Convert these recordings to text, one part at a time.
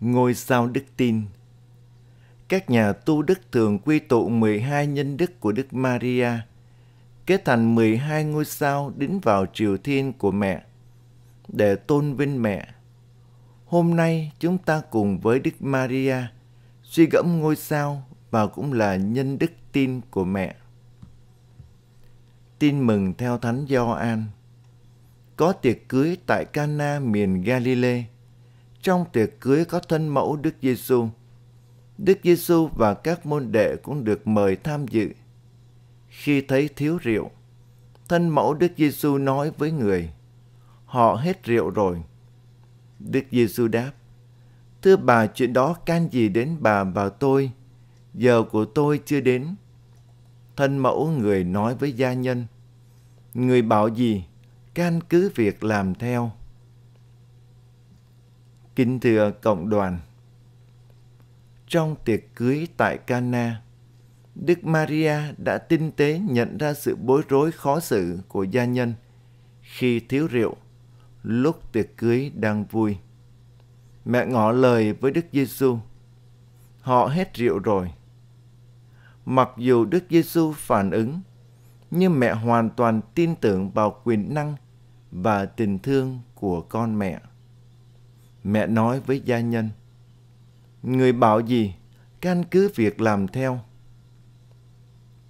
Ngôi sao đức tin Các nhà tu đức thường quy tụ 12 nhân đức của Đức Maria, kết thành 12 ngôi sao đính vào triều thiên của mẹ, để tôn vinh mẹ. Hôm nay chúng ta cùng với Đức Maria suy gẫm ngôi sao và cũng là nhân đức tin của mẹ. Tin mừng theo Thánh Gioan. Có tiệc cưới tại Cana miền Galilee. Trong tiệc cưới có thân mẫu Đức Giêsu. Đức Giêsu và các môn đệ cũng được mời tham dự. Khi thấy thiếu rượu, thân mẫu Đức Giêsu nói với người: "Họ hết rượu rồi." Đức Giêsu đáp: "Thưa bà, chuyện đó can gì đến bà và tôi? Giờ của tôi chưa đến." Thân mẫu người nói với gia nhân: Người bảo gì? can cứ việc làm theo. Kính thưa cộng đoàn, trong tiệc cưới tại Cana, Đức Maria đã tinh tế nhận ra sự bối rối khó xử của gia nhân khi thiếu rượu lúc tiệc cưới đang vui. Mẹ ngỏ lời với Đức Giêsu, họ hết rượu rồi. Mặc dù Đức Giêsu phản ứng nhưng mẹ hoàn toàn tin tưởng vào quyền năng và tình thương của con mẹ. Mẹ nói với gia nhân, Người bảo gì, căn cứ việc làm theo.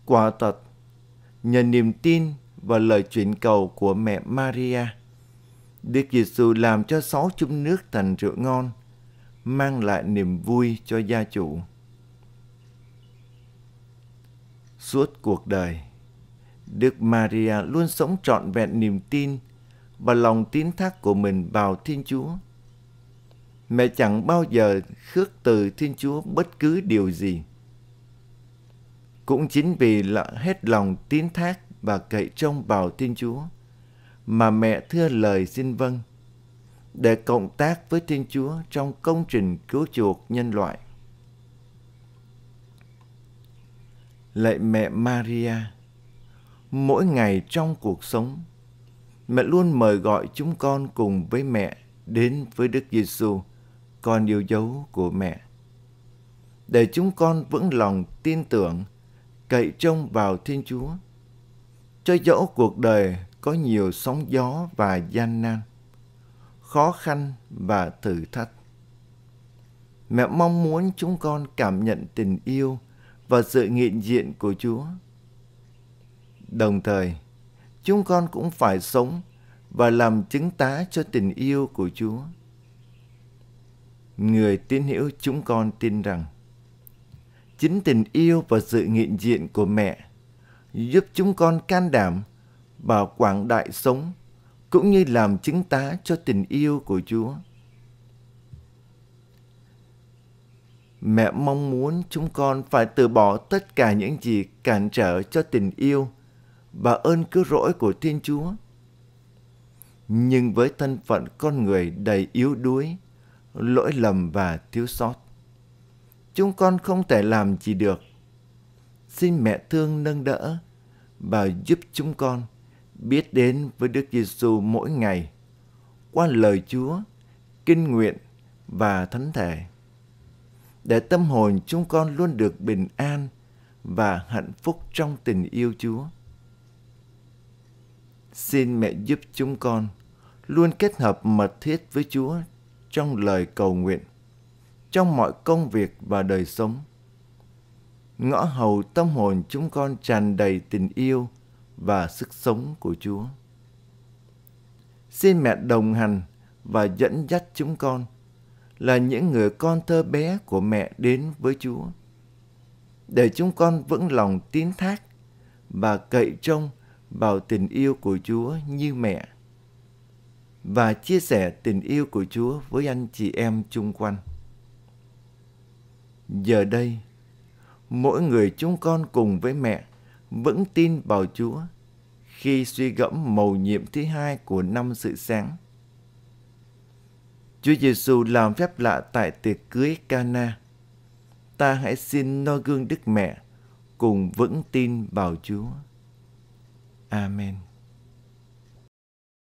Quả thật, nhờ niềm tin và lời chuyển cầu của mẹ Maria, Đức Giêsu làm cho sáu chung nước thành rượu ngon, mang lại niềm vui cho gia chủ. Suốt cuộc đời, Đức Maria luôn sống trọn vẹn niềm tin và lòng tín thác của mình vào Thiên Chúa. Mẹ chẳng bao giờ khước từ Thiên Chúa bất cứ điều gì. Cũng chính vì là hết lòng tín thác và cậy trông vào Thiên Chúa mà mẹ thưa lời xin vâng để cộng tác với Thiên Chúa trong công trình cứu chuộc nhân loại. Lạy mẹ Maria, mỗi ngày trong cuộc sống mẹ luôn mời gọi chúng con cùng với mẹ đến với Đức Giêsu, con yêu dấu của mẹ. Để chúng con vững lòng tin tưởng, cậy trông vào Thiên Chúa. Cho dẫu cuộc đời có nhiều sóng gió và gian nan, khó khăn và thử thách. Mẹ mong muốn chúng con cảm nhận tình yêu và sự nghiện diện của Chúa Đồng thời, chúng con cũng phải sống và làm chứng tá cho tình yêu của Chúa. Người tín hữu chúng con tin rằng chính tình yêu và sự nghiện diện của mẹ giúp chúng con can đảm và quảng đại sống cũng như làm chứng tá cho tình yêu của Chúa. Mẹ mong muốn chúng con phải từ bỏ tất cả những gì cản trở cho tình yêu và ơn cứu rỗi của Thiên Chúa. Nhưng với thân phận con người đầy yếu đuối, lỗi lầm và thiếu sót, chúng con không thể làm gì được. Xin mẹ thương nâng đỡ và giúp chúng con biết đến với Đức Giêsu mỗi ngày qua lời Chúa, kinh nguyện và thánh thể. Để tâm hồn chúng con luôn được bình an và hạnh phúc trong tình yêu Chúa. Xin mẹ giúp chúng con luôn kết hợp mật thiết với Chúa trong lời cầu nguyện, trong mọi công việc và đời sống. Ngõ hầu tâm hồn chúng con tràn đầy tình yêu và sức sống của Chúa. Xin mẹ đồng hành và dẫn dắt chúng con là những người con thơ bé của mẹ đến với Chúa. Để chúng con vững lòng tín thác và cậy trông vào tình yêu của Chúa như mẹ và chia sẻ tình yêu của Chúa với anh chị em chung quanh. Giờ đây, mỗi người chúng con cùng với mẹ vững tin vào Chúa khi suy gẫm mầu nhiệm thứ hai của năm sự sáng. Chúa Giêsu làm phép lạ tại tiệc cưới Cana. Ta hãy xin noi gương Đức Mẹ cùng vững tin vào Chúa. Amen.